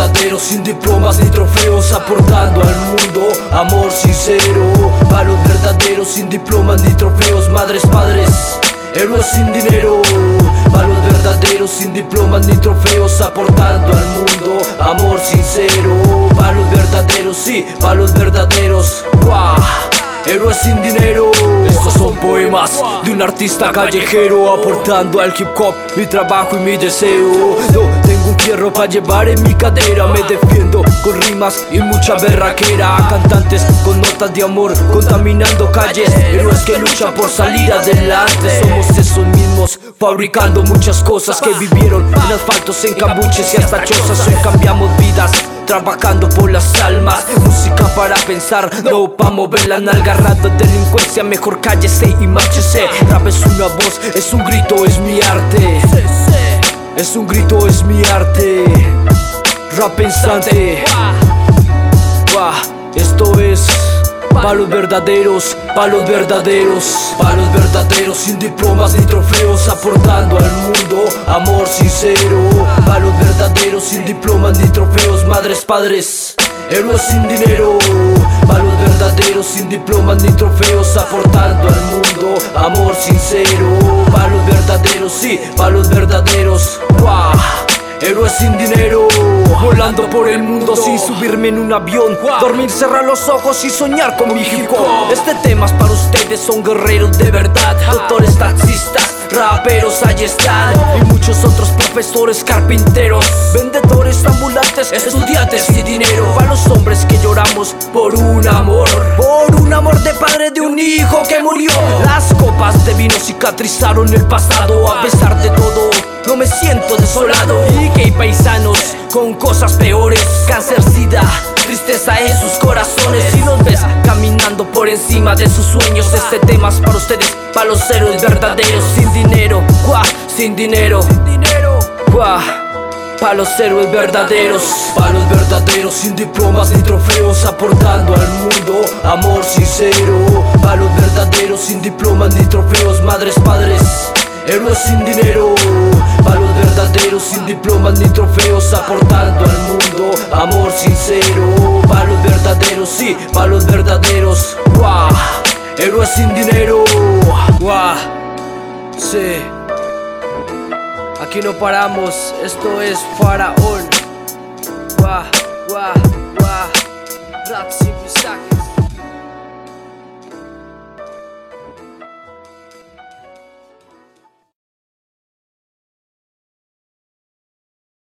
verdaderos sin diplomas ni trofeos Aportando al mundo amor sincero Para los verdaderos sin diplomas ni trofeos Madres, padres, héroes sin dinero Para los verdaderos sin diplomas ni trofeos Aportando al mundo amor sincero Para los verdaderos, sí, los verdaderos Héroes sin dinero. Estos son poemas de un artista callejero Aportando al hip hop mi trabajo y mi deseo fierro para llevar en mi cadera. Me defiendo con rimas y mucha berraquera. Cantantes con notas de amor contaminando calles. Héroes que luchan por salir adelante. Somos esos mismos fabricando muchas cosas Que vivieron en asfaltos, en cambuches y hasta chozas. Hoy cambiamos vidas Trabajando por las almas. Música para pensar, no pa' mover la nalga Rato delincuencia, mejor cállese y márchese. Rap es una voz, es un grito, es mi arte Es un grito, es mi arte. Rap pensante Esto es Pa' los verdaderos, pa' los verdaderos Pa' los verdaderos. Sin diplomas ni trofeos Aportando al mundo amor sincero. Pa' los verdaderos sin diplomas ni trofeos Madres, padres, héroes sin dinero Pa' los verdaderos sin diplomas ni trofeos Aportando al mundo amor sincero. Pa' los verdaderos, sí, pa' los verdaderos Héroes sin dinero Volando por el mundo sin subirme en un avión. Dormir, cerrar los ojos y soñar con mi hip hop. Este tema es para ustedes, son guerreros de verdad. Doctores, taxistas, raperos, ahí están. Y muchos otros profesores, carpinteros Vendedores, ambulantes, estudiantes y dinero. Para los hombres que lloramos por un amor. Por un amor de padre de un hijo que murió. Las copas de vino cicatrizaron el pasado. A pesar de todo no me siento desolado. Y que hay paisanos con cosas peores. Cáncer, sida, tristeza en sus corazones. Si los ves caminando por encima de sus sueños Este tema es para ustedes, para los héroes verdaderos. Sin dinero, guau, sin dinero Guau Pa' los héroes verdaderos, pa' los verdaderos. Sin diplomas ni trofeos Aportando al mundo amor sincero. Pa' los verdaderos sin diplomas ni trofeos Madres, padres, héroes sin dinero. Pa' los verdaderos sin diplomas ni trofeos Aportando al mundo sincero Pa' los verdaderos, sí, pa' los verdaderos. Guau, héroes sin dinero. Guau, sí. Aquí no paramos, esto es Faraón. Guau, guau, guau